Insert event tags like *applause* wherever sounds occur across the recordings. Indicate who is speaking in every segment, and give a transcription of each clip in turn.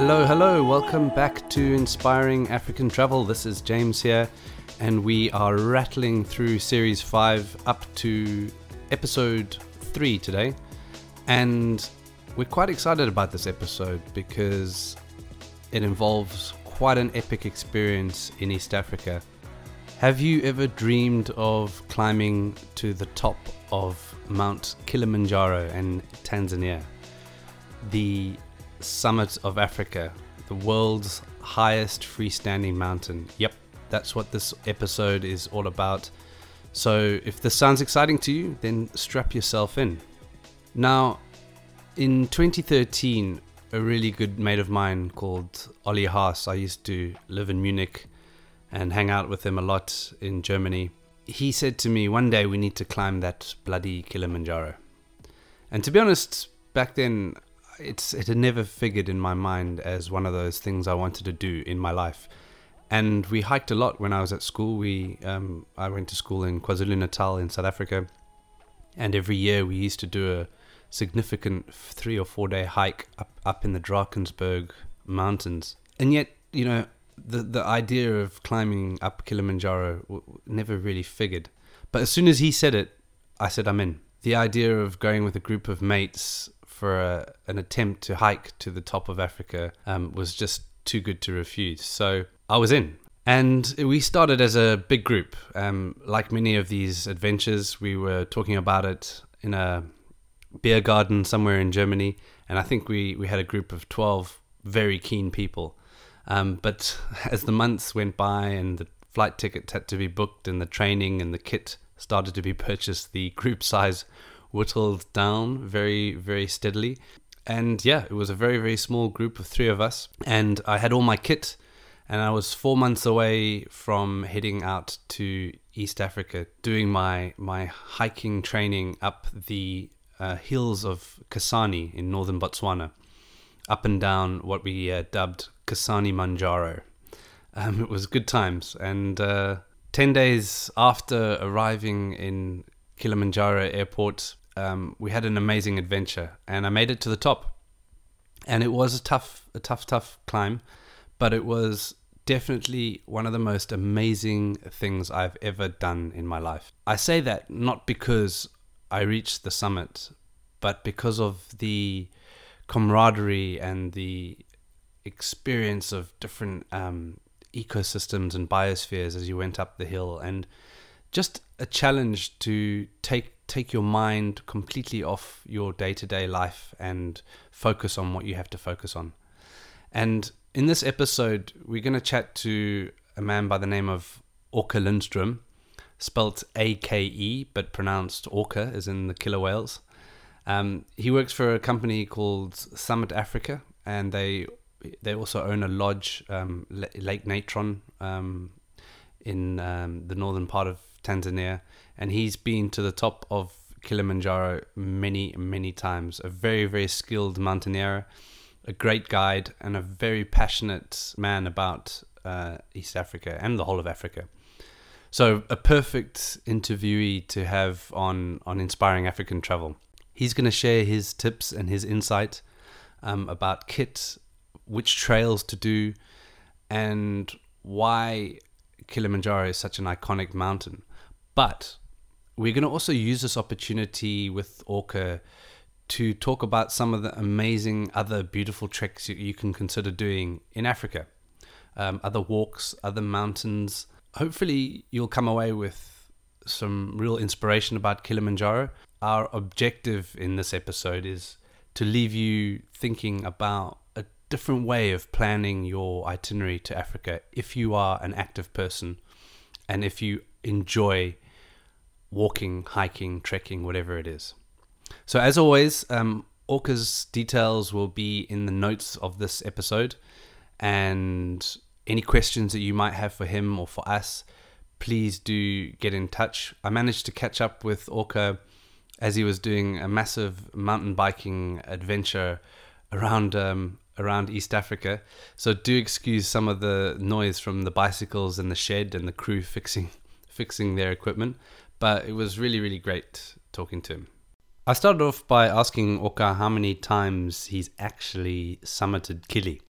Speaker 1: Hello, hello, welcome back to Inspiring African Travel. This is James here, and we are rattling through series 5 up to episode 3 today. And we're quite excited about this episode because it involves quite an epic experience in East Africa. Have you ever dreamed of climbing to the top of Mount Kilimanjaro in Tanzania? The summit of Africa, the world's highest freestanding mountain. Yep, that's what this episode is all about. So if this sounds exciting to you, then strap yourself in. Now, in 2013, a really good mate of mine called Ollie Haas, I used to live in Munich and hang out with him a lot in Germany. He said to me, one day we need to climb that bloody Kilimanjaro. And to be honest, back then it's it had never figured in my mind as one of those things I wanted to do in my life. And we hiked a lot when I was at school. We um, I went to school in KwaZulu Natal in South Africa, and every year we used to do a significant three or four day hike up up in the Drakensberg mountains. And yet, you know, the the idea of climbing up Kilimanjaro w- never really figured. But as soon as he said it, I said I'm in. The idea of going with a group of mates for a, an attempt to hike to the top of Africa um, was just too good to refuse. So I was in. And we started as a big group. Um, like many of these adventures, we were talking about it in a beer garden somewhere in Germany. And I think we, we had a group of 12 very keen people. Um, but *laughs* as the months went by and the flight tickets had to be booked and the training and the kit started to be purchased, the group size whittled down very, very steadily. And yeah, it was a very, very small group of three of us. And I had all my kit, and I was four months away from heading out to East Africa, doing my, my hiking training up the uh, hills of Kasane in northern Botswana, up and down what we uh, dubbed Kasane Manjaro. Um, it was good times. And uh, 10 days after arriving in Kilimanjaro airport, um, we had an amazing adventure, and I made it to the top. And it was a tough, a tough, tough climb, but it was definitely one of the most amazing things I've ever done in my life. I say that not because I reached the summit, but because of the camaraderie and the experience of different um, ecosystems and biospheres as you went up the hill, and just a challenge to take take your mind completely off your day to day life and focus on what you have to focus on. And in this episode, we're going to chat to a man by the name of Ake Lindstrom, spelt A K E, but pronounced Orca, as in the killer whales. Um, he works for a company called Summit Africa, and they they also own a lodge, um, Lake Natron, um, in um, the northern part of Tanzania, and he's been to the top of Kilimanjaro many, many times. A very, very skilled mountaineer, a great guide, and a very passionate man about uh, East Africa and the whole of Africa. So, a perfect interviewee to have on, on Inspiring African Travel. He's going to share his tips and his insight um, about kit, which trails to do, and why Kilimanjaro is such an iconic mountain. But we're going to also use this opportunity with Orca to talk about some of the amazing other beautiful treks you can consider doing in Africa, um, other walks, other mountains. Hopefully, you'll come away with some real inspiration about Kilimanjaro. Our objective in this episode is to leave you thinking about a different way of planning your itinerary to Africa if you are an active person and if you enjoy walking, hiking, trekking, whatever it is. So, as always, um, Ake's details will be in the notes of this episode. And any questions that you might have for him or for us, please do get in touch. I managed to catch up with Orca as he was doing a massive mountain biking adventure around um, around East Africa. So do excuse some of the noise from the bicycles and the shed and the crew *laughs* fixing fixing their equipment but it was really, really great talking to him. I started off by asking Oka how many times he's actually summited Kili.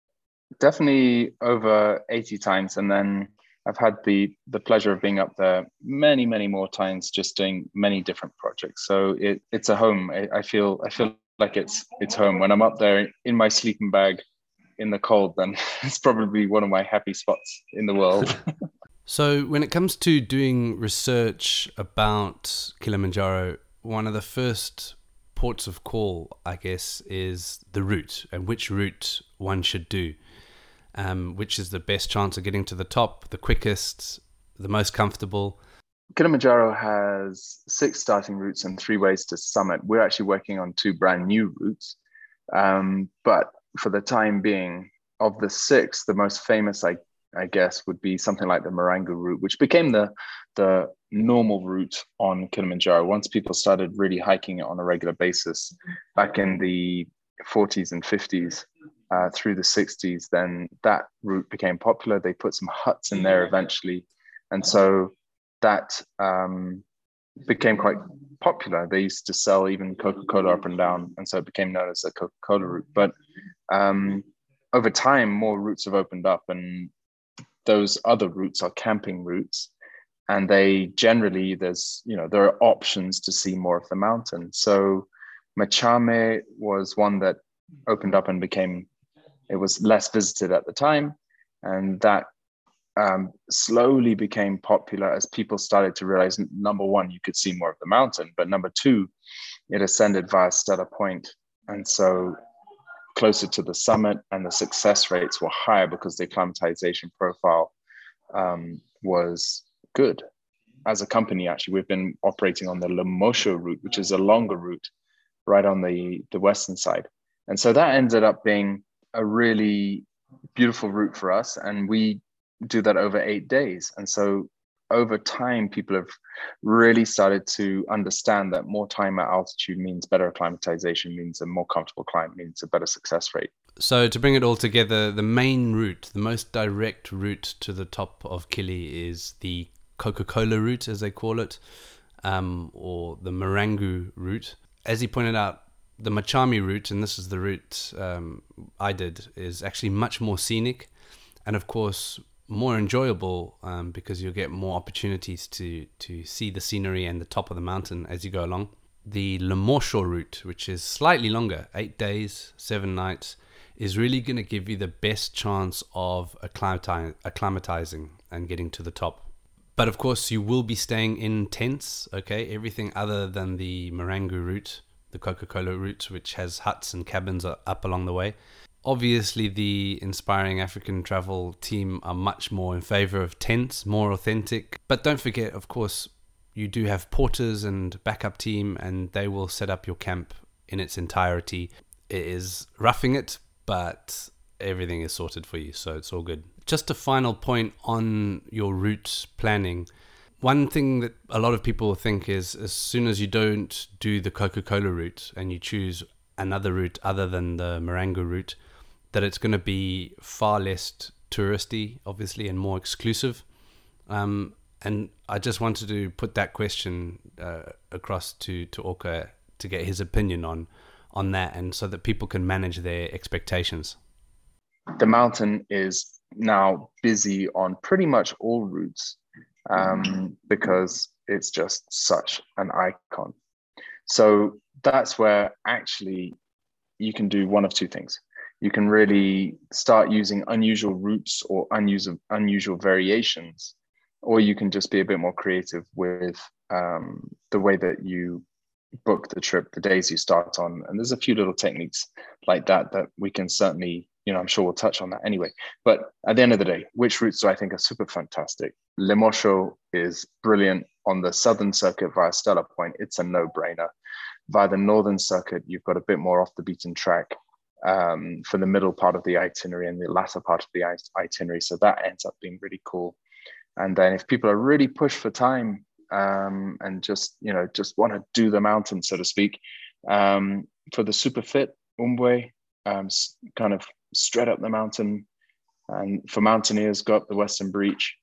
Speaker 2: definitely over 80 times. And then I've had the the pleasure of being up there many, many more times, just doing many different projects. So it, it's a home. I, I feel I feel like it's it's home. When I'm up there in my sleeping bag in the cold, then *laughs* it's probably one of my happy spots in the world. *laughs*
Speaker 1: so when it comes to doing research about Kilimanjaro, one of the first ports of call, I guess, is the route and which route one should do um, which is the best chance of getting to the top, the quickest, the most comfortable?
Speaker 2: Kilimanjaro has six starting routes and three ways to summit. We're actually working on two brand new routes. Um, but for the time being, of the six, the most famous, I, I guess, would be something like the Marangu route, which became the, the normal route on Kilimanjaro once people started really hiking it on a regular basis back in the 40s and 50s uh, through the 60s, then that route became popular. They put some huts in there eventually. And so that um, became quite popular. They used to sell even Coca Cola up and down. And so it became known as the Coca Cola route. But um, over time, more routes have opened up, and those other routes are camping routes. And they generally, there's, you know, there are options to see more of the mountain. So Machame was one that opened up and became it was less visited at the time, and that um, slowly became popular as people started to realize number one, you could see more of the mountain, but number two, it ascended via Stella Point. And so closer to the summit, and the success rates were higher because the acclimatization profile um, was good. As a company, actually, we've been operating on the Lemosho route, which is a longer route right on the, the western side. And so that ended up being a really beautiful route for us and we do that over eight days and so over time people have really started to understand that more time at altitude means better acclimatization means a more comfortable climb means a better success rate.
Speaker 1: So to bring it all together the main route the most direct route to the top of kili is the coca-cola route as they call it um, or the marangu route. As he pointed out the Machame route, and this is the route um, I did, is actually much more scenic, and of course more enjoyable um, because you'll get more opportunities to to see the scenery and the top of the mountain as you go along. The Le Lemosho route, which is slightly longer, eight days, seven nights, is really going to give you the best chance of acclimatizing and getting to the top. But of course, you will be staying in tents. Okay, everything other than the Marangu route the Coca Cola route, which has huts and cabins up along the way. Obviously, the Inspiring African Travel team are much more in favor of tents, more authentic. But don't forget, of course, you do have porters and backup team, and they will set up your camp in its entirety. It is roughing it, but everything is sorted for you, so it's all good. Just a final point on your route planning one thing that a lot of people think is as soon as you don't do the Coca Cola route and you choose another route other than the Marangu route, that it's going to be far less touristy, obviously, and more exclusive. Um, and I just wanted to put that question uh, across to to Orca to get his opinion on on that, and so that people can manage their expectations.
Speaker 2: The mountain is now busy on pretty much all routes um, because it's just such an icon. So that's where actually you can do one of two things. You can really start using unusual routes or unusual unusual variations, or you can just be a bit more creative with um, the way that you book the trip, the days you start on. And there's a few little techniques like that that we can certainly you know, I'm sure we'll touch on that anyway. But at the end of the day, which routes do I think are super fantastic? Lemosho is brilliant on the southern circuit via Stella Point. It's a no-brainer. Via the northern circuit, you've got a bit more off the beaten track um, for the middle part of the itinerary and the latter part of the itinerary. So that ends up being really cool. And then if people are really pushed for time um, and just you know just want to do the mountain, so to speak, um, for the super fit Umbwe, um, kind of straight up the mountain. And for mountaineers, go up the Western Breach.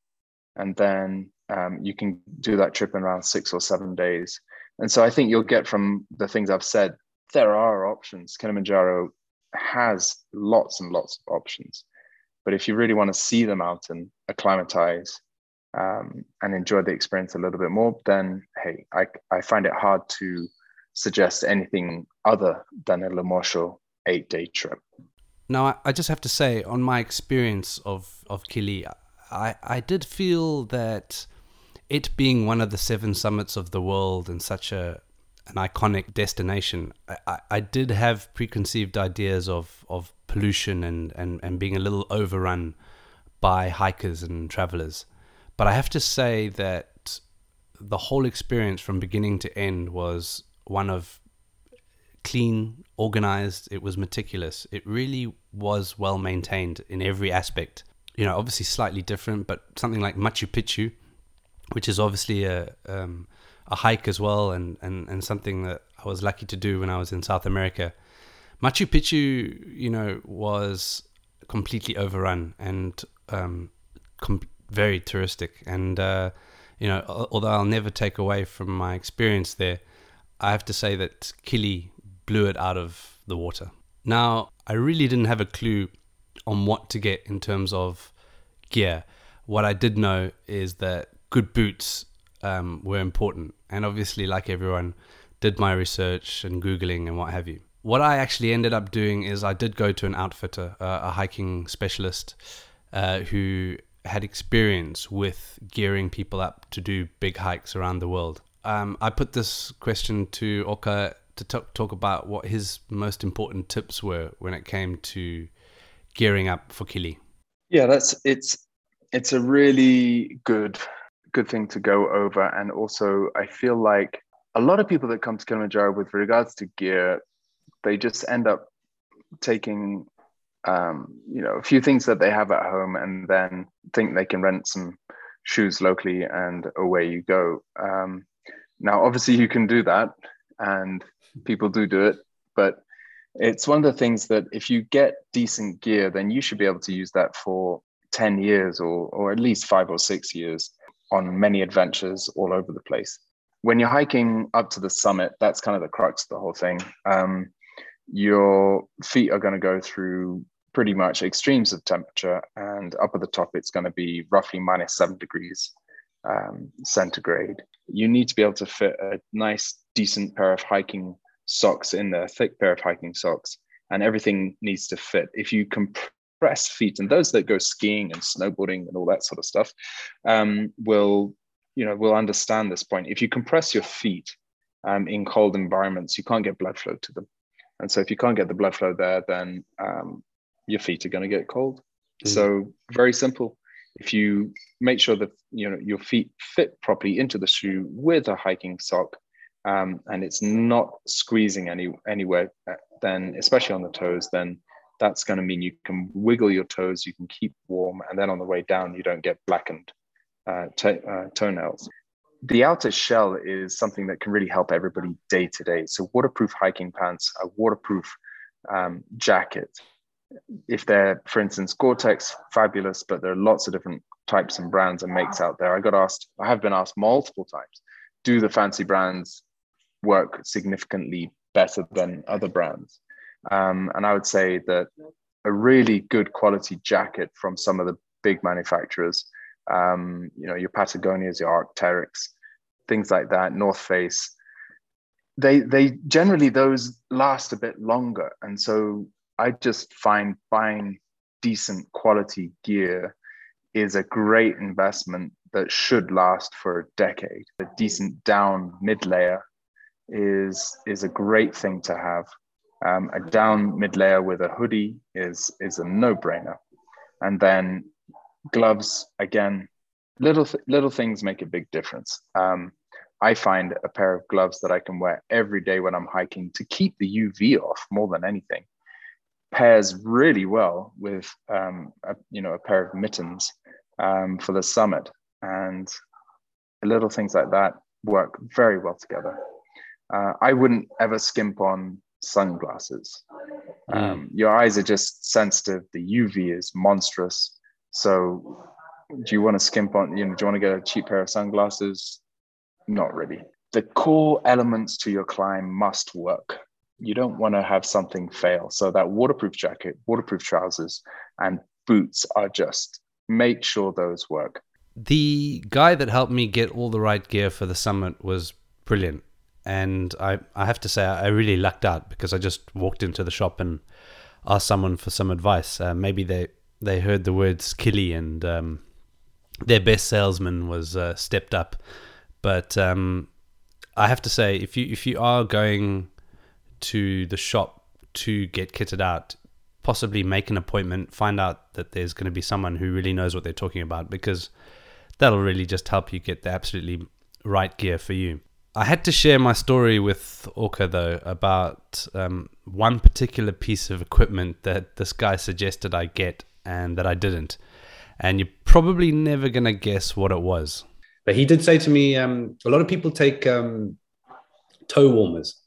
Speaker 2: And then um, you can do that trip in around six or seven days. And so I think you'll get from the things I've said, there are options. Kilimanjaro has lots and lots of options. But if you really want to see the mountain, acclimatize, um, and enjoy the experience a little bit more, then hey, I, I find it hard to suggest anything other than a Lemosho eight day trip.
Speaker 1: Now, I just have to say, on my experience of, of Kili, I, I did feel that it being one of the seven summits of the world and such a an iconic destination, I, I did have preconceived ideas of, of pollution and, and, and being a little overrun by hikers and travelers. But I have to say that the whole experience from beginning to end was one of clean, organized, it was meticulous. It really was well maintained in every aspect. You know, obviously slightly different, but something like Machu Picchu, which is obviously a um, a hike as well, and, and, and something that I was lucky to do when I was in South America. Machu Picchu, you know, was completely overrun and um, com- very touristic. And, uh, you know, although I'll never take away from my experience there, I have to say that Kili blew it out of the water. Now, I really didn't have a clue on what to get in terms of gear. What I did know is that good boots um, were important. And obviously, like everyone, did my research and Googling and what have you. What I actually ended up doing is I did go to an outfitter, uh, a hiking specialist uh, who had experience with gearing people up to do big hikes around the world. Um, I put this question to Oka to t- talk about what his most important tips were when it came to gearing up for Kili.
Speaker 2: Yeah, that's it's it's a really good good thing to go over. And also, I feel like a lot of people that come to Kilimanjaro with regards to gear, they just end up taking, um, you know, a few things that they have at home and then think they can rent some shoes locally and away you go. Um, now, obviously, you can do that, and people do do it, but it's one of the things that if you get decent gear, then you should be able to use that for 10 years or, or at least five or six years on many adventures all over the place. When you're hiking up to the summit, that's kind of the crux of the whole thing. Um, your feet are going to go through pretty much extremes of temperature, and up at the top, it's going to be roughly minus seven degrees um, centigrade. You need to be able to fit a nice, decent pair of hiking socks in there, thick pair of hiking socks, and everything needs to fit. If you comp- compressed feet, and those that go skiing and snowboarding and all that sort of stuff um, will, you know, will understand this point. If you compress your feet um, in cold environments, you can't get blood flow to them, and so if you can't get the blood flow there, then um, your feet are going to get cold. Mm. So very simple. If you make sure that you know your feet fit properly into the shoe with a hiking sock, um, and it's not squeezing any anywhere, uh, then especially on the toes, then that's going to mean you can wiggle your toes, you can keep warm, and then on the way down, you don't get blackened uh, uh, toenails. The outer shell is something that can really help everybody day to day. So, waterproof hiking pants, a waterproof um, jacket. If they're, for instance, Gore Tex, fabulous, but there are lots of different types and brands and makes out there. I got asked, I have been asked multiple times, do the fancy brands work significantly better than other brands? Um, and I would say that a really good quality jacket from some of the big manufacturers, um, you know, your Patagonias, your Arc'teryx, things like that, North Face, they they generally those last a bit longer. And so I just find buying decent quality gear is a great investment that should last for a decade. A decent down mid layer is is a great thing to have. Um, a down mid layer with a hoodie is is a no brainer, and then gloves again. Little th- little things make a big difference. Um, I find a pair of gloves that I can wear every day when I'm hiking to keep the UV off more than anything pairs really well with um, a, you know a pair of mittens um, for the summit and little things like that work very well together. Uh, I wouldn't ever skimp on sunglasses. Mm. Um, your eyes are just sensitive. The UV is monstrous. So, do you want to skimp on? You know, do you want to get a cheap pair of sunglasses? Not really. The core elements to your climb must work. You don't want to have something fail. So that waterproof jacket, waterproof trousers, and boots are just make sure those work.
Speaker 1: The guy that helped me get all the right gear for the summit was brilliant. And I, I have to say, I really lucked out because I just walked into the shop and asked someone for some advice. Uh, maybe they, they heard the words "Kili" and um, their best salesman was uh, stepped up. But um, I have to say, if you if you are going to the shop to get kitted out, possibly make an appointment, find out that there's going to be someone who really knows what they're talking about because that'll really just help you get the absolutely right gear for you. I had to share my story with Orca though about um, one particular piece of equipment that this guy suggested I get and that I didn't. And you're probably never going to guess what it was. But he did say to me, um, a lot of people take um, toe warmers.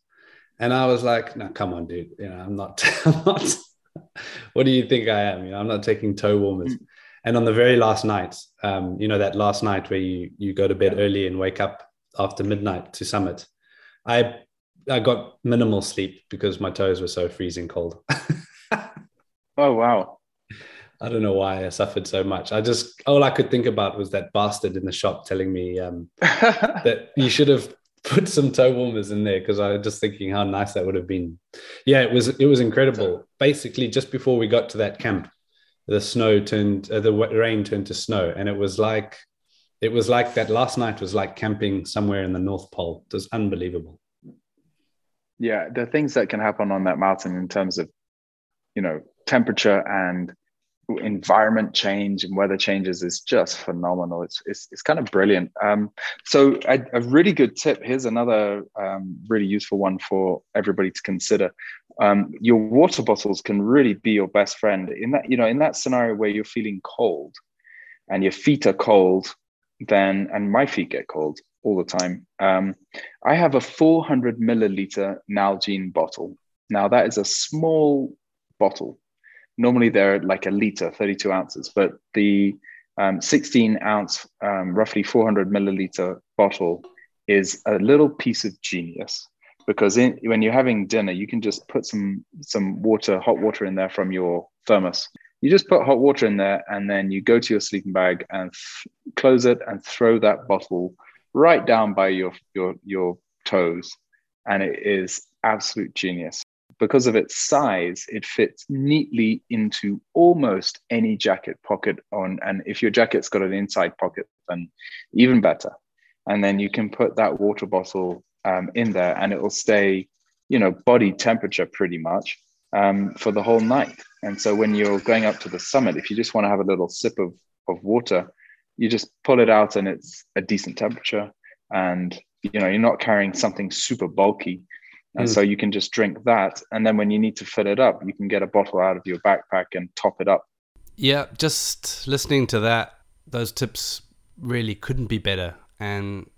Speaker 1: And I was like, no, come on, dude. You know, I'm not, *laughs* I'm not, what do you think I am? You know, I'm not taking toe warmers. Mm. And on the very last night, um, you know, that last night where you, you go to bed early and wake up after midnight to summit, I, I got minimal sleep because my toes were so freezing cold. *laughs*
Speaker 2: oh, wow.
Speaker 1: I don't know why I suffered so much. I just all I could think about was that bastard in the shop telling me um, *laughs* that you should have put some toe warmers in there because I was just thinking how nice that would have been. Yeah, it was it was incredible. Basically, just before we got to that camp, the snow turned uh, the rain turned to snow, and it was like it was like that last night was like camping somewhere in the North Pole. It was unbelievable.
Speaker 2: Yeah, the things that can happen on that mountain in terms of you know temperature and environment change and weather changes is just phenomenal. It's it's, it's kind of brilliant. Um, so a, a, really good tip. Here's another um, really useful one for everybody to consider. Um, your water bottles can really be your best friend in that you know in that scenario where you're feeling cold and your feet are cold. Then and my feet get cold all the time. Um, I have a 400 milliliter Nalgene bottle. Now that is a small bottle normally they're like a liter, 32 ounces, but the um, 16 ounce, um, roughly 400 milliliter bottle is a little piece of genius because in, when you're having dinner, you can just put some some water, hot water in there from your thermos. You just put hot water in there, and then you go to your sleeping bag and close it and throw that bottle right down by your your your toes, and it is absolute genius because of its size, it fits neatly into almost any jacket pocket on. And if your jacket's got an inside pocket, then even better. And then you can put that water bottle um, in there and it will stay, you know, body temperature pretty much um, for the whole night. And so when you're going up to the summit, if you just want to have a little sip of, of water, you just pull it out and it's a decent temperature. And, you know, you're not carrying something super bulky and mm. so you can just drink that. And then when you need to fill it up, you can get a bottle out of your backpack and top it up.
Speaker 1: Yeah, just listening to that, those tips really couldn't be better. And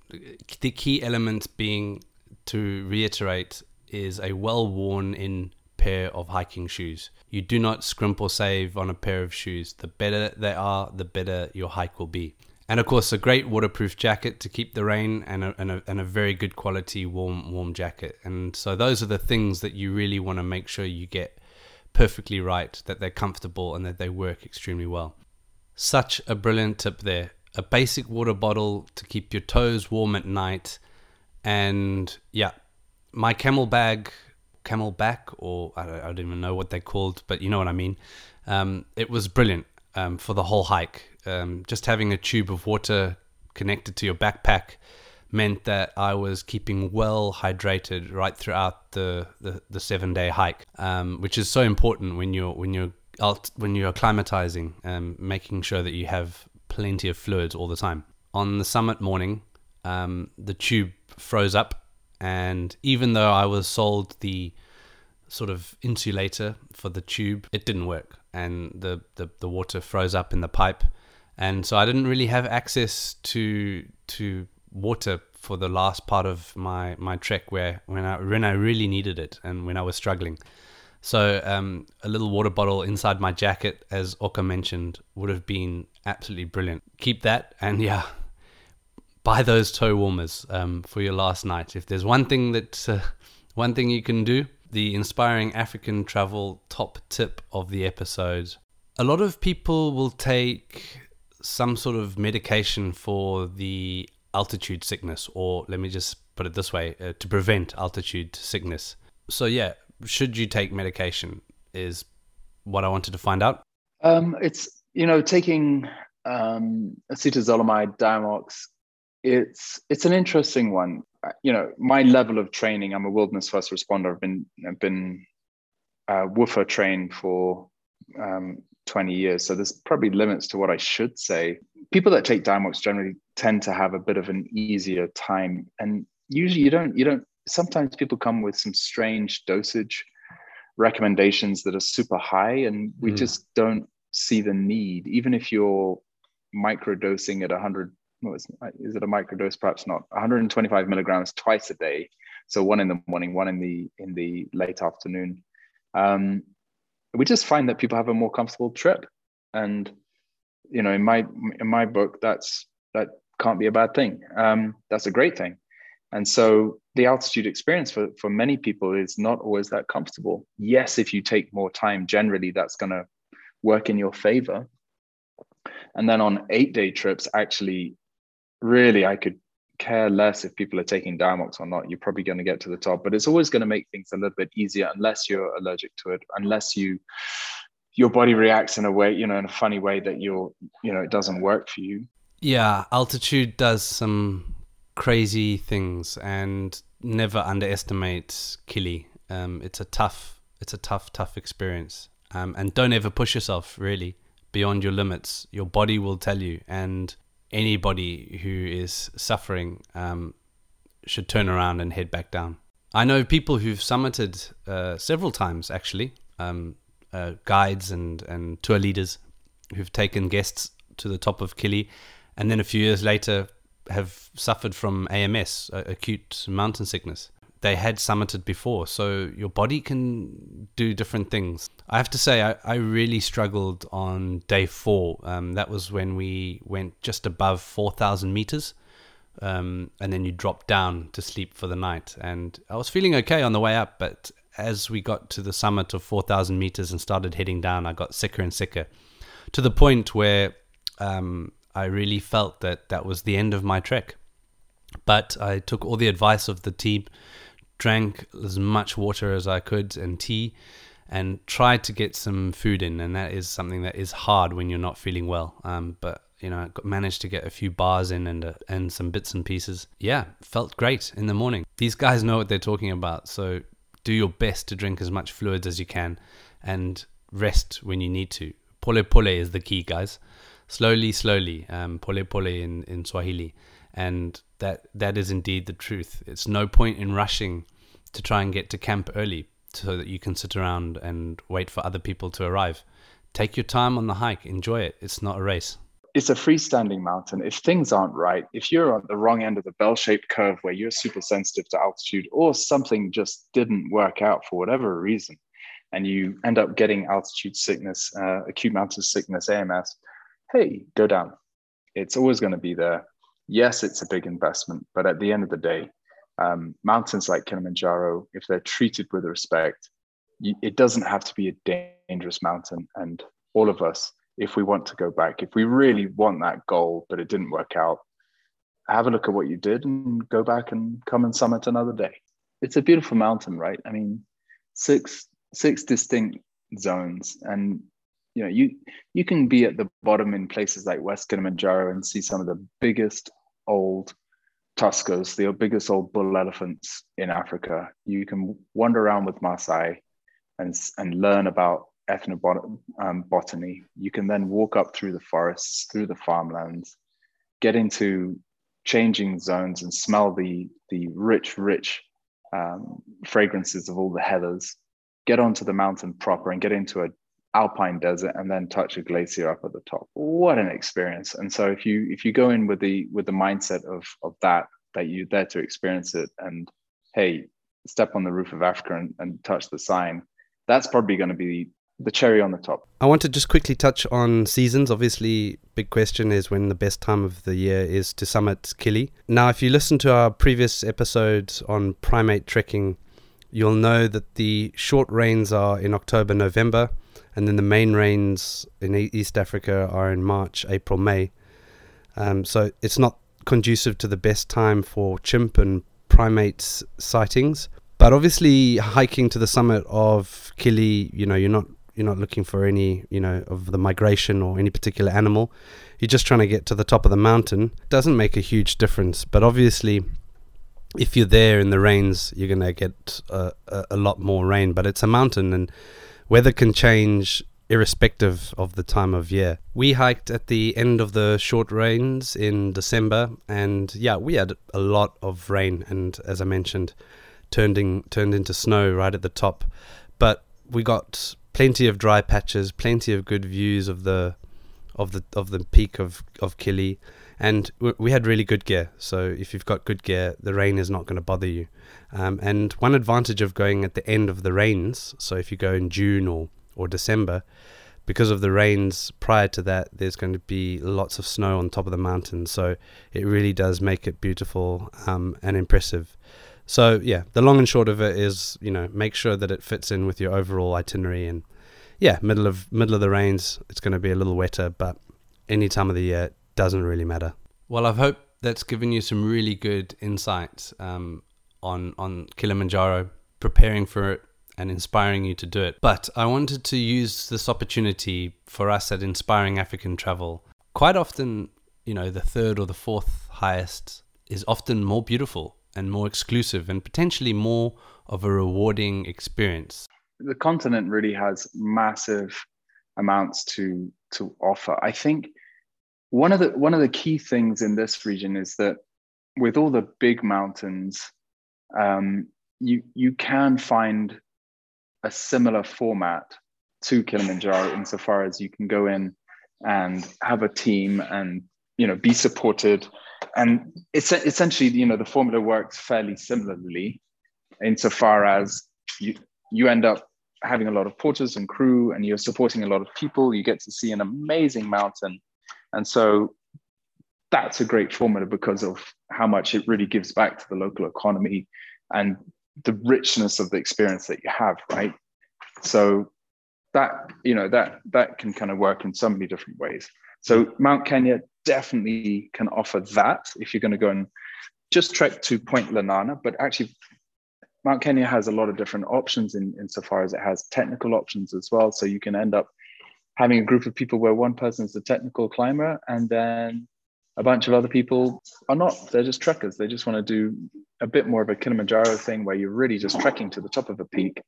Speaker 1: the key element being to reiterate is a well worn in pair of hiking shoes. You do not scrimp or save on a pair of shoes. The better they are, the better your hike will be. And of course a great waterproof jacket to keep the rain and a, and a, and a very good quality warm warm jacket. And so those are the things that you really want to make sure you get perfectly right that they're comfortable and that they work extremely well. Such a brilliant tip there. A basic water bottle to keep your toes warm at night. And yeah my CamelBak CamelBak or I don't, I don't even know what they're called but you know what i mean. Um, it was brilliant um, for the whole hike. Um, just having a tube of water connected to your backpack meant that I was keeping well hydrated right throughout the, the, the seven day hike, um, which is so important when you're when you're when you're acclimatizing, um, making sure that you have plenty of fluids all the time. On the summit morning, um, the tube froze up, and even though I was sold the sort of insulator for the tube, it didn't work, and the, the, the water froze up in the pipe and so I didn't really have access to to water for the last part of my my trek where when I when I really needed it and when I was struggling. So um, a little water bottle inside my jacket, as Oka mentioned, would have been absolutely brilliant. Keep that, and yeah, *laughs* buy those toe warmers um, for your last night. If there's one thing that uh, one thing you can do, the inspiring African travel top tip of the episode A lot of people will take some sort of medication for the altitude sickness, or let me just put it this way uh, to prevent altitude sickness. So, yeah, should you take medication? Is what I wanted to find out.
Speaker 2: Um, it's, you know, taking um, acetazolamide, Diamox, it's it's an interesting one. You know, my level of training, I'm a wilderness first responder. I've been I've been uh, WFA trained for um, 20 years, so there's probably limits to what I should say. People that take Diamox generally tend to have a bit of an easier time, and usually you don't you don't. Sometimes people come with some strange dosage recommendations that are super high, and we mm. just don't see the need, even if you're microdosing at 100 is it a microdose? Perhaps not. 125 milligrams twice a day. So one in the morning one in the in the late afternoon. Um, we just find that people have a more comfortable trip. And you know in my in my book that's that can't be a bad thing. Um, that's a great thing. And so the altitude experience for, for many people is not always that comfortable. Yes if you take more time generally that's going to work in your favor. And then on eight day trips, actually, really, I could care less if people are taking Diamox or not. You're probably going to get to the top, but it's always going to make things a little bit easier unless you're allergic to it, unless you your body reacts in a way, you know, in a funny way that you're, you know, it doesn't work for you.
Speaker 1: Yeah, altitude does some crazy things, and never underestimate Kili. Um, it's a tough, it's a tough, tough experience, um, and don't ever push yourself. Really, beyond your limits, your body will tell you. And anybody who is suffering um, should turn around and head back down. I know people who've summited uh, several times, actually, um, uh, guides and, and tour leaders who've taken guests to the top of Kili, and then a few years later have suffered from AMS, acute mountain sickness they had summited before. So your body can do different things. I have to say, I, I really struggled on day four. Um, that was when we went just above 4,000 meters. Um, and then you dropped down to sleep for the night. And I was feeling okay on the way up, but as we got to the summit of 4,000 meters and started heading down, I got sicker and sicker to the point where um, I really felt that that was the end of my trek. But I took all the advice of the team drank as much water as I could and tea and tried to get some food in. And that is something that is hard when you're not feeling well. Um, but you know, managed to get a few bars in and uh, and some bits and pieces. Yeah, felt great in the morning. These guys know what they're talking about, so do your best to drink as much fluids as you can, and rest when you need to. Pole pole is the key, guys. Slowly, slowly. Um, pole pole in in Swahili and that that is indeed the truth. It's no point in rushing to try and get to camp early so that you can sit around and wait for other people to arrive. Take your time on the hike, enjoy it. It's not a race.
Speaker 2: It's a freestanding mountain. If things aren't right, if you're on the wrong end of the bell shaped curve where you're super sensitive to altitude or something just didn't work out for whatever reason, and you end up getting altitude sickness, uh, acute mountain sickness, AMS, hey, go down. It's always going to be there yes, it's a big investment, but at the end of the day, um, mountains like Kilimanjaro, if they're treated with respect, it doesn't have to be a dangerous mountain. And all of us, if we want to go back, if we really want that goal, but it didn't work out, have a look at what you did and go back and come and summit another day. It's a beautiful mountain, right? I mean, six six distinct zones, and you know you you can be at the bottom in places like West Kilimanjaro and see some of the biggest old tuskers, the biggest old bull elephants in Africa. You can wander around with Maasai and, and learn about ethnobotany. Um, you can then walk up through the forests, through the farmlands, get into changing zones and smell the, the rich, rich um, fragrances of all the heathers, get onto the mountain proper and get into a alpine desert and then touch a glacier up at the top. What an experience. And so if you if you go in with the with the mindset of of that that you're there to experience it and hey step on the roof of africa and, and touch the sign that's probably going to be the cherry on the top.
Speaker 1: I want to just quickly touch on seasons. Obviously big question is when the best time of the year is to summit kili now if you listen to our previous episodes on primate trekking you'll know that the short rains are in October, November, and then the main rains in East Africa are in March, April, May. Um, so it's not conducive to the best time for chimp and primates sightings. But obviously, hiking to the summit of Kili, you know, you're not you're not looking for any, you know, of the migration or any particular animal. You're just trying to get to the top of the mountain. It doesn't make a huge difference, but obviously, if you're there in the rains, you're going to get a, a, a lot more rain. But it's a mountain, and weather can change irrespective of the time of year. We hiked at the end of the short rains in December, and yeah, we had a lot of rain, and as I mentioned, turned in, turned into snow right at the top. But we got plenty of dry patches, plenty of good views of the of the of the peak of of Kili, and we had really good gear. So if you've got good gear, the rain is not going to bother you. Um, and one advantage of going at the end of the rains, so if you go in June or or December, because of the rains prior to that, there's going to be lots of snow on top of the mountain. So it really does make it beautiful um, and impressive. So yeah, the long and short of it is, you know, make sure that it fits in with your overall itinerary. And yeah, middle of middle of the rains, it's going to be a little wetter, but any time of the year doesn't really matter. Well, I hope that's given you some really good insights um, on on Kilimanjaro, preparing for it and inspiring you to do it. But I wanted to use this opportunity for us at Inspiring African Travel. Quite often, you know, the third or the fourth highest is often more beautiful and more exclusive and potentially more of a rewarding experience.
Speaker 2: The continent really has massive amounts to to offer. I think one of the one of the key things in this region is that with all the big mountains, um, you you can find a similar format to Kilimanjaro insofar as you can go in and have a team and you know be supported. And it's essentially you know the formula works fairly similarly insofar as you you end up having a lot of porters and crew and you're supporting a lot of people. You get to see an amazing mountain and so that's a great formula because of how much it really gives back to the local economy and the richness of the experience that you have right so that you know that that can kind of work in so many different ways so mount kenya definitely can offer that if you're going to go and just trek to Point Lenana, but actually Mount Kenya has a lot of different options in insofar as it has technical options as well. So you can end up having a group of people where one person is a technical climber and then a bunch of other people are not. They're just trekkers. They just want to do a bit more of a Kilimanjaro thing where you're really just trekking to the top of a peak.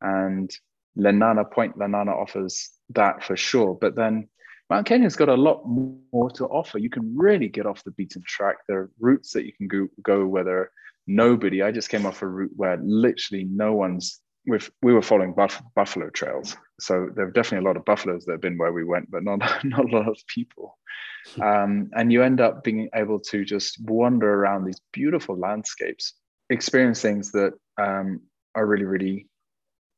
Speaker 2: And Lenana Point Lenana offers that for sure. But then Mount Kenya's got a lot more to offer. You can really get off the beaten track. There are routes that you can go, go where there nobody. I just came off a route where literally no one's. With we were following buff, buffalo trails, so there are definitely a lot of buffaloes that have been where we went, but not *laughs* not a lot of people. Hmm. Um, and you end up being able to just wander around these beautiful landscapes, experience things that um, are really really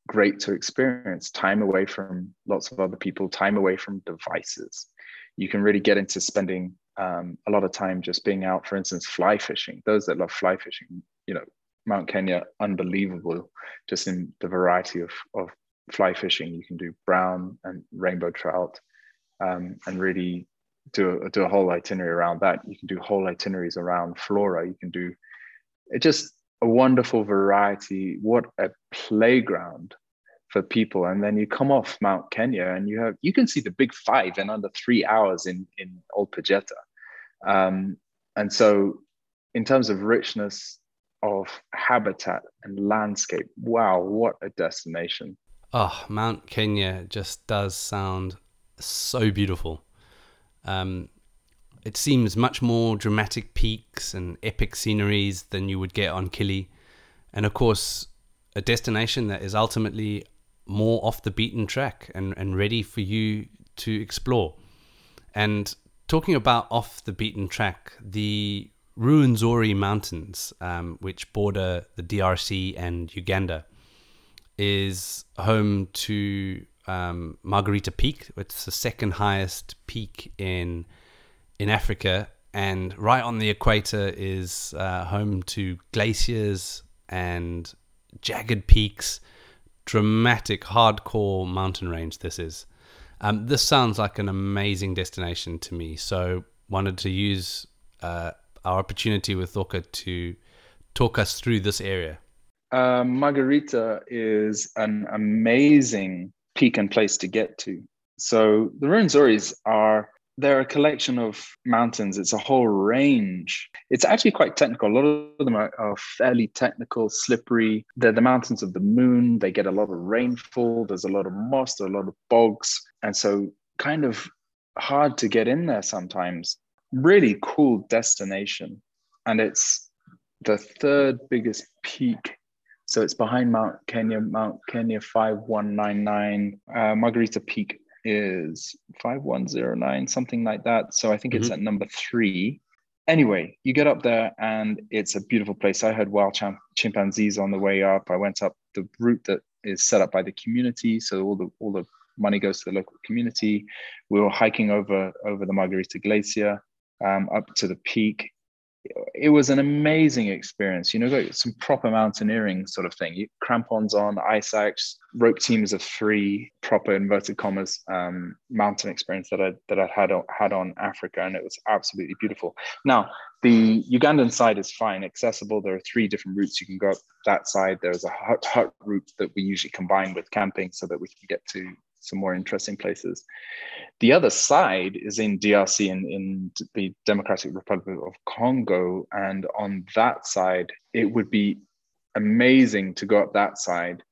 Speaker 2: great to experience time away from lots of other people time away from devices you can really get into spending um, a lot of time just being out for instance fly fishing those that love fly fishing you know mount kenya unbelievable just in the variety of, of fly fishing you can do brown and rainbow trout um, and really do a, do a whole itinerary around that you can do whole itineraries around flora you can do it just a wonderful variety. What a playground for people. And then you come off Mount Kenya and you have you can see the big five in under three hours in in Ol Pejeta. Um, and so, in terms of richness of habitat and landscape, wow, what a destination!
Speaker 1: Oh, Mount Kenya just does sound so beautiful. Um, it seems much more dramatic peaks and epic sceneries than you would get on Kili. And of course, a destination that is ultimately more off the beaten track and, and ready for you to explore. And talking about off the beaten track, the Ruwenzori Mountains, um, which border the DRC and Uganda, is home to um, Margherita Peak. It's the second highest peak in in Africa, and right on the equator is uh, home to glaciers and jagged peaks, dramatic, hardcore mountain range. This is. Um, this sounds like an amazing destination to me. So wanted to use uh, our opportunity with Ake to talk us through this area.
Speaker 2: Uh, Margherita is an amazing peak and place to get to. So the Ruwenzoris are they're a collection of mountains. It's a whole range. It's actually quite technical. A lot of them are, are, fairly technical, slippery. They're the mountains of the moon. They get a lot of rainfall. There's a lot of moss, there's a lot of bogs. And so, kind of hard to get in there sometimes. Really cool destination. And it's the third biggest peak. So it's behind Mount Kenya, Mount Kenya 5199, uh, Margherita Peak is 5109, something like that. So I think it's mm-hmm. at number three. Anyway, you get up there and it's a beautiful place. I heard wild chimp- chimpanzees on the way up. I went up the route that is set up by the community. So all the all the money goes to the local community. We were hiking over over the Margherita Glacier um, up to the peak it was an amazing experience. You know, got some proper mountaineering sort of thing. You, crampons on, ice axe, rope teams of three, proper inverted commas um, mountain experience that I that I had on, had on Africa, and it was absolutely beautiful. Now, the Ugandan side is fine, accessible. There are three different routes you can go up that side. There's a hut, hut route that we usually combine with camping so that we can get to some more interesting places. The other side is in DRC in, in the Democratic Republic of Congo. And on that side, it would be amazing to go up that side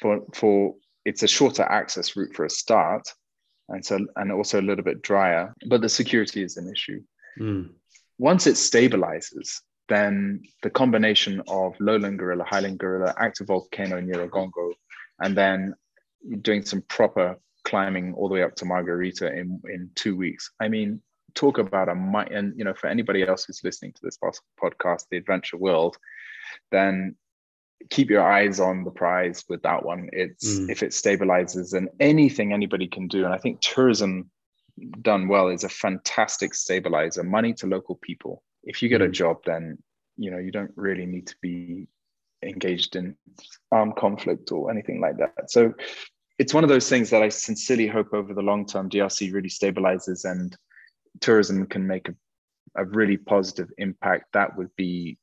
Speaker 2: for for it's a shorter access route for a start and so and also a little bit drier but the security is an issue mm. once it stabilizes then the combination of lowland gorilla highland gorilla active volcano near nyiragongo and then doing some proper climbing all the way up to Margherita in in two weeks. I mean, talk about a might and you know for anybody else who's listening to this podcast, the Adventure World, then keep your eyes on the prize with that one. It's mm. if it stabilizes and anything anybody can do, and I think tourism done well is a fantastic stabilizer. Money to local people. If you get a mm. job, then you know you don't really need to be engaged in armed conflict or anything like that. So it's one of those things that I sincerely hope over the long term DRC really stabilizes and tourism can make a, a really positive impact. That would be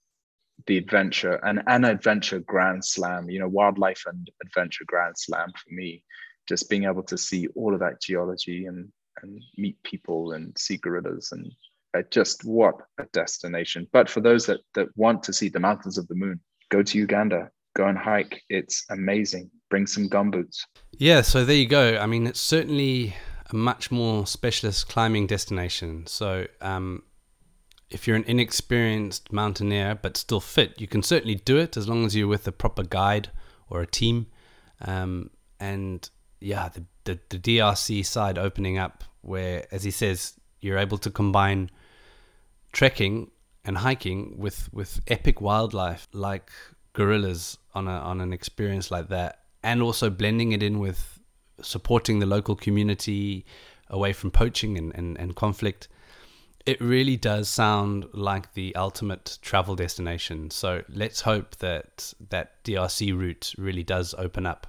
Speaker 2: the adventure and an adventure grand slam, you know, wildlife and adventure grand slam for me. Just being able to see all of that geology and and meet people and see gorillas and uh, just what a destination. But for those that that want to see the mountains of the moon, go to Uganda, go and hike. It's amazing bring some gumboots.
Speaker 1: Yeah, so there you go. I mean, it's certainly a much more specialist climbing destination. So, um, if you're an inexperienced mountaineer but still fit, you can certainly do it as long as you're with a proper guide or a team. Um, and yeah, the, the, the DRC side opening up, where, as he says, you're able to combine trekking and hiking with, with epic wildlife like gorillas on a on an experience like that and also blending it in with supporting the local community away from poaching and, and, and conflict, it really does sound like the ultimate travel destination. So let's hope that that DRC route really does open up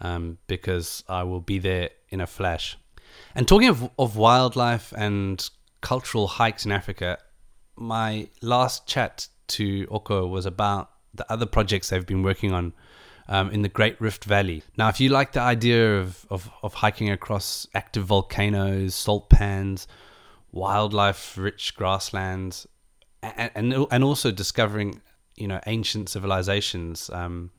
Speaker 1: um, because I will be there in a flash. And talking of, of wildlife and cultural hikes in Africa, my last chat to Ake was about the other projects they've been working on um, in the Great Rift Valley. Now, if you like the idea of, of, of hiking across active volcanoes, salt pans, wildlife rich grasslands, and, and, and also discovering, you know, ancient civilizations, um,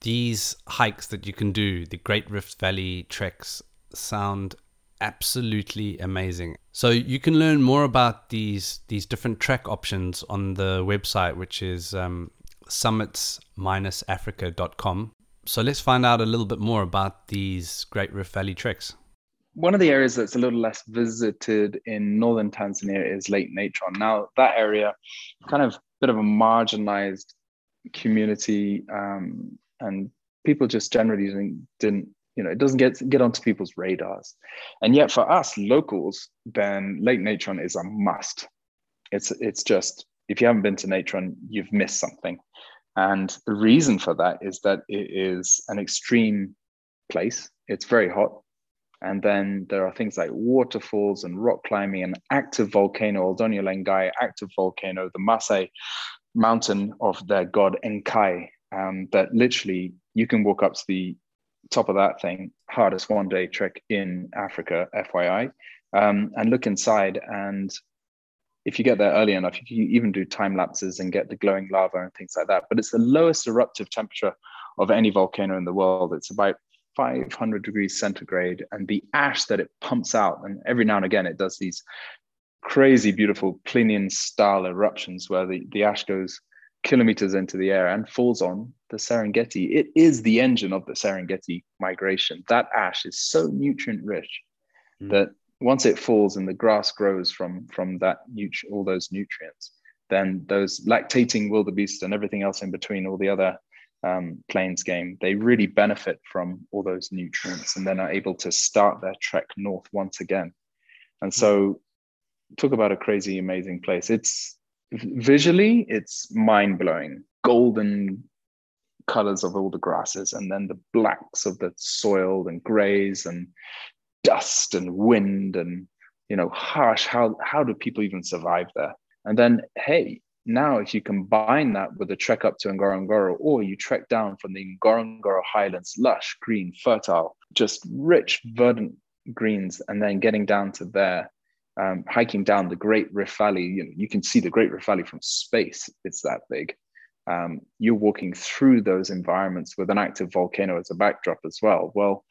Speaker 1: these hikes that you can do, the Great Rift Valley treks, sound absolutely amazing. So you can learn more about these these different trek options on the website, which is um, summits-africa.com. So let's find out a little bit more about these Great Rift Valley treks.
Speaker 2: One of the areas that's a little less visited in northern Tanzania is Lake Natron. Now, that area, kind of a bit of a marginalized community, um, and people just generally didn't, didn't you know, it doesn't get get onto people's radars. And yet, for us locals, then Lake Natron is a must. It's it's just if you haven't been to Natron, you've missed something. And the reason for that is that it is an extreme place. It's very hot. And then there are things like waterfalls and rock climbing, and active volcano, Ol Doinyo Lengai, active volcano, the Masai mountain of their god Enkai, um, that literally you can walk up to the top of that thing, hardest one day trek in Africa, FYI, um, and look inside. And if you get there early enough, you can even do time lapses and get the glowing lava and things like that. But it's the lowest eruptive temperature of any volcano in the world. It's about 500 degrees centigrade, and the ash that it pumps out, and every now and again it does these crazy, beautiful Plinian style eruptions where the, the ash goes kilometers into the air and falls on the Serengeti. It is the engine of the Serengeti migration. That ash is so nutrient rich mm. that once it falls and the grass grows from from that all those nutrients, then those lactating wildebeest and everything else in between, all the other um, plains game, they really benefit from all those nutrients and then are able to start their trek north once again. And so, talk about a crazy, amazing place. It's visually, it's mind blowing. Golden colors of all the grasses, and then the blacks of the soil and grays and dust and wind and you know harsh. How how do people even survive there? And then, hey, now, if you combine that with a trek up to Ngorongoro, or you trek down from the Ngorongoro highlands, lush, green, fertile, just rich, verdant greens, and then getting down to there, um, hiking down the Great Rift Valley, you, know, you can see the Great Rift Valley from space. It's that big. Um, you're walking through those environments with an active volcano as a backdrop as well. Well,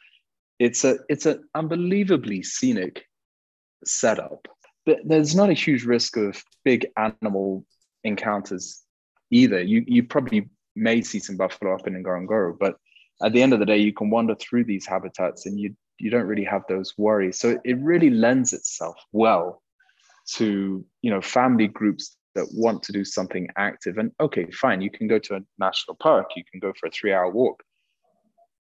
Speaker 2: it's a it's an unbelievably scenic setup. But there's not a huge risk of big animal encounters either. You you probably may see some buffalo up in Ngorongoro, but at the end of the day, you can wander through these habitats and you you don't really have those worries. So it really lends itself well to you know family groups that want to do something active. And okay, fine, you can go to a national park, you can go for a three-hour walk,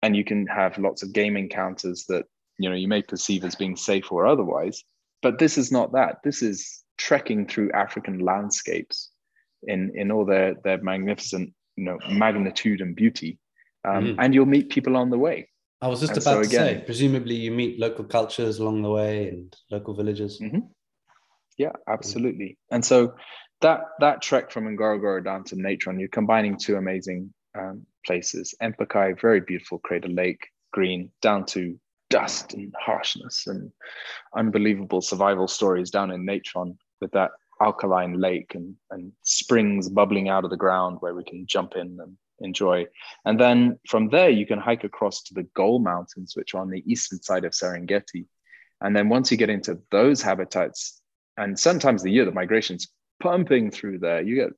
Speaker 2: and you can have lots of game encounters that you know you may perceive as being safe or otherwise. But this is not that. This is trekking through African landscapes in in all their their magnificent you know magnitude and beauty um, mm-hmm. and you'll meet people on the way
Speaker 1: i was just and about so to again, say presumably you meet local cultures along the way and local villages
Speaker 2: mm-hmm. yeah absolutely and so that that trek from Ngorongoro down to Natron, you're combining two amazing um, places. Empakai, very beautiful crater lake, green, down to dust and harshness and unbelievable survival stories down in Natron with that alkaline lake and, and springs bubbling out of the ground where we can jump in and enjoy. And then from there, you can hike across to the Gol Mountains, which are on the eastern side of Serengeti. And then once you get into those habitats, and sometimes the year the migration's pumping through there, you get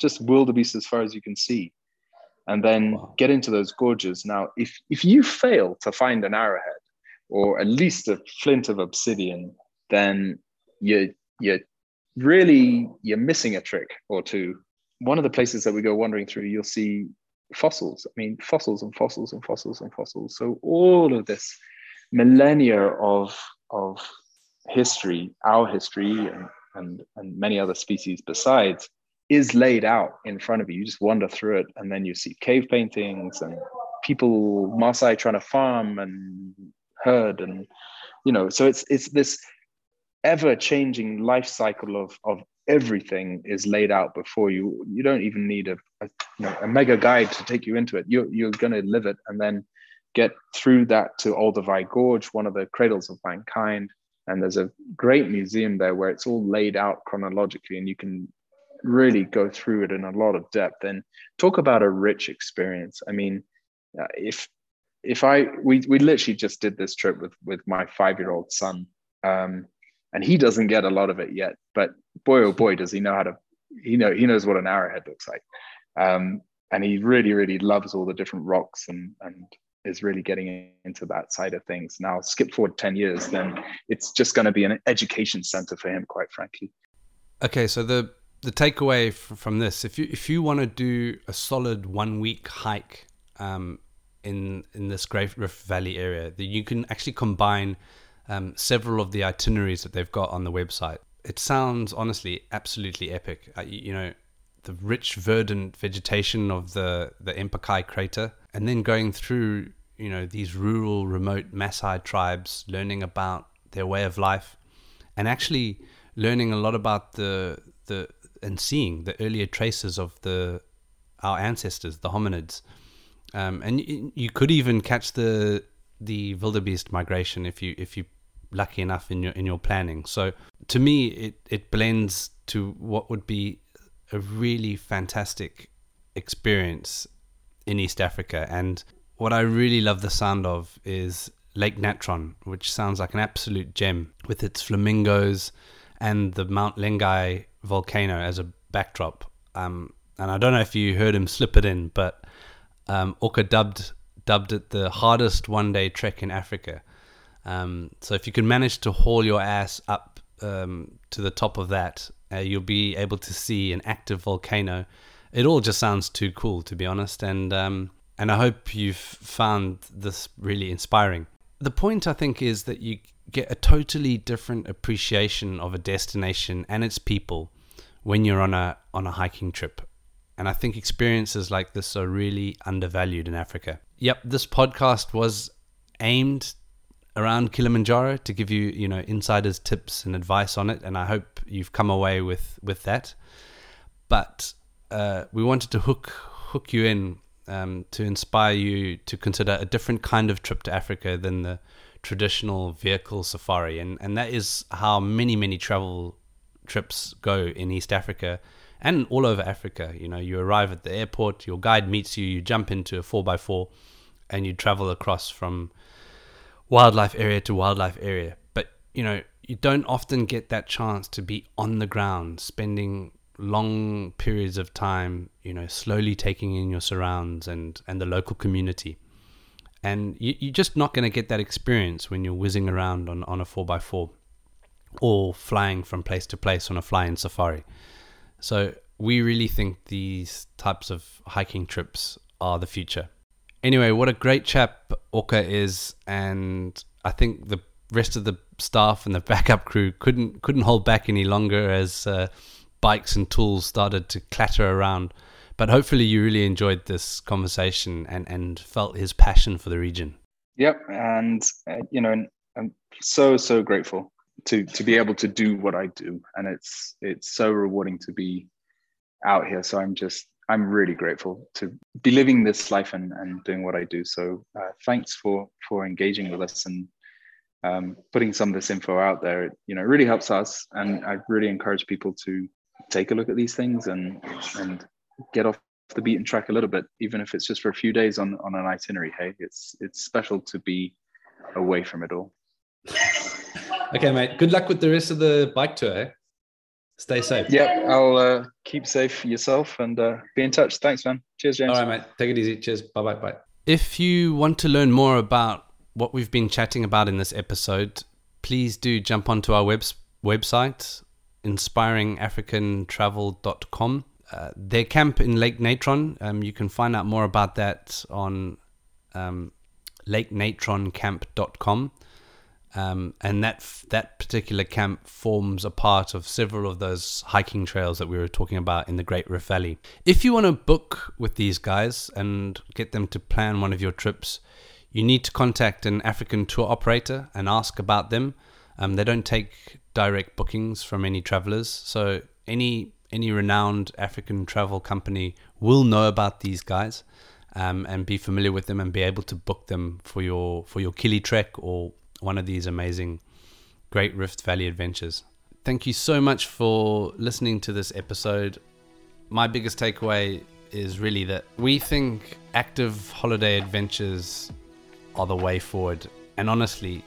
Speaker 2: just wildebeest as far as you can see. And then wow. get into those gorges. Now, if if you fail to find an arrowhead or at least a flint of obsidian, then you you really you're missing a trick or two. One of the places that we go wandering through, you'll see fossils. I mean, fossils and fossils and fossils and fossils. So all of this millennia of of history, our history, and and, and many other species besides, is laid out in front of you. You just wander through it, and then you see cave paintings and people Maasai trying to farm and herd, and you know. So it's it's this ever changing life cycle of, of everything is laid out before you. You don't even need a, a, you know, a mega guide to take you into it. You're, you're going to live it and then get through that to Olduvai Gorge, one of the cradles of mankind. And there's a great museum there where it's all laid out chronologically and you can really go through it in a lot of depth and talk about a rich experience. I mean, uh, if if I we we literally just did this trip with with my five year old son, um, and he doesn't get a lot of it yet. But boy, oh boy, does he know how to. He know he knows what an arrowhead looks like, um, and he really, really loves all the different rocks and and is really getting into that side of things. Now, skip forward ten years, then it's just going to be an education center for him, quite frankly.
Speaker 1: Okay, so the the takeaway from this, if you if you want to do a solid one week hike um, in in this Great Rift Valley area, that you can actually combine um, several of the itineraries that they've got on the website. It sounds honestly absolutely epic. Uh, you, you, know, the rich verdant vegetation of the the Empakai crater, and then going through you know these rural, remote Maasai tribes, learning about their way of life, and actually learning a lot about the the and seeing the earlier traces of the our ancestors, the hominids. Um, and you, you could even catch the the wildebeest migration if you if you lucky enough in your in your planning. So to me, it it blends to what would be a really fantastic experience in East Africa. And what I really love the sound of is Lake Natron, which sounds like an absolute gem with its flamingos and the Mount Lengai volcano as a backdrop. Um, and I don't know if you heard him slip it in, but um, Ake dubbed dubbed it the hardest one day trek in Africa. Um, so if you can manage to haul your ass up um, to the top of that, uh, you'll be able to see an active volcano. It all just sounds too cool, to be honest, and um, and I hope you've found this really inspiring. The point I think is that you get a totally different appreciation of a destination and its people when you're on a on a hiking trip. And I think experiences like this are really undervalued in Africa. Yep, this podcast was aimed around Kilimanjaro to give you, you know, insiders tips and advice on it, and I hope you've come away with with that. But uh, we wanted to hook hook you in um, to inspire you to consider a different kind of trip to Africa than the traditional vehicle safari, and and that is how many many travel trips go in East Africa and all over Africa. You know, you arrive at the airport, your guide meets you, you jump into a four x four, and you travel across from wildlife area to wildlife area. But you know, you don't often get that chance to be on the ground, spending long periods of time, you know, slowly taking in your surrounds and and the local community. And you, you're just not going to get that experience when you're whizzing around on, on a 4x4 or flying from place to place on a flying safari. So we really think these types of hiking trips are the future. Anyway, what a great chap Ake is, and I think the rest of the staff and the *laughs* backup crew couldn't couldn't hold back any longer as uh, bikes and tools started to clatter around. But hopefully, you really enjoyed this conversation and and felt his passion for the region.
Speaker 2: Yep, and uh, you know, I'm so so grateful to to be able to do what I do, and it's it's so rewarding to be out here. So I'm just I'm really grateful to be living this life and, and doing what I do. So uh, thanks for for engaging with us and um, putting some of this info out there. It, you know, really helps us, and I really encourage people to take a look at these things and and get off the beaten track a little bit, even if it's just for a few days on on an itinerary. Hey, it's it's special to be away from it all. *laughs*
Speaker 1: okay, mate. Good luck with the rest of the bike tour. Eh? Stay safe.
Speaker 2: Yep, I'll uh, keep safe yourself and uh, be in touch. Thanks, man. Cheers, James.
Speaker 1: All right, mate. Take it easy. Cheers. Bye, bye, bye. If you want to learn more about what we've been chatting about in this episode, please do jump onto our web- website, inspiringafricantravel.com. Uh, their camp in Lake Natron, um, you can find out more about that on um, lakenatroncamp.com. Um, and that that particular camp forms a part of several of those hiking trails that we were talking about in the Great Rift Valley. If you want to book with these guys and get them to plan one of your trips, you need to contact an African tour operator and ask about them. Um, they don't take direct bookings from any travelers, so any any renowned African travel company will know about these guys. Um, and be familiar with them and be able to book them for your for your Kili trek or one of these amazing Great Rift Valley adventures. Thank you so much for listening to this episode. My biggest takeaway is really that we think active holiday adventures are the way forward. And honestly,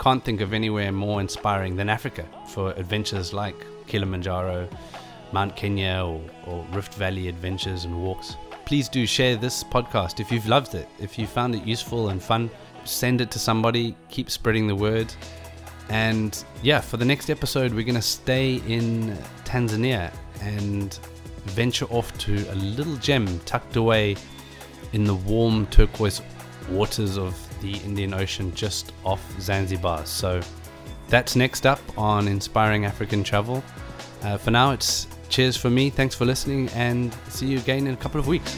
Speaker 1: can't think of anywhere more inspiring than Africa for adventures like Kilimanjaro, Mount Kenya, or, or Rift Valley adventures and walks. Please do share this podcast if you've loved it, if you found it useful and fun send it to somebody, keep spreading the word. And yeah, for the next episode, we're going to stay in Tanzania and venture off to a little gem tucked away in the warm turquoise waters of the Indian Ocean just off Zanzibar. So that's next up on Inspiring African Travel. Uh, for now, it's cheers for me. Thanks for listening, and see you again in a couple of weeks.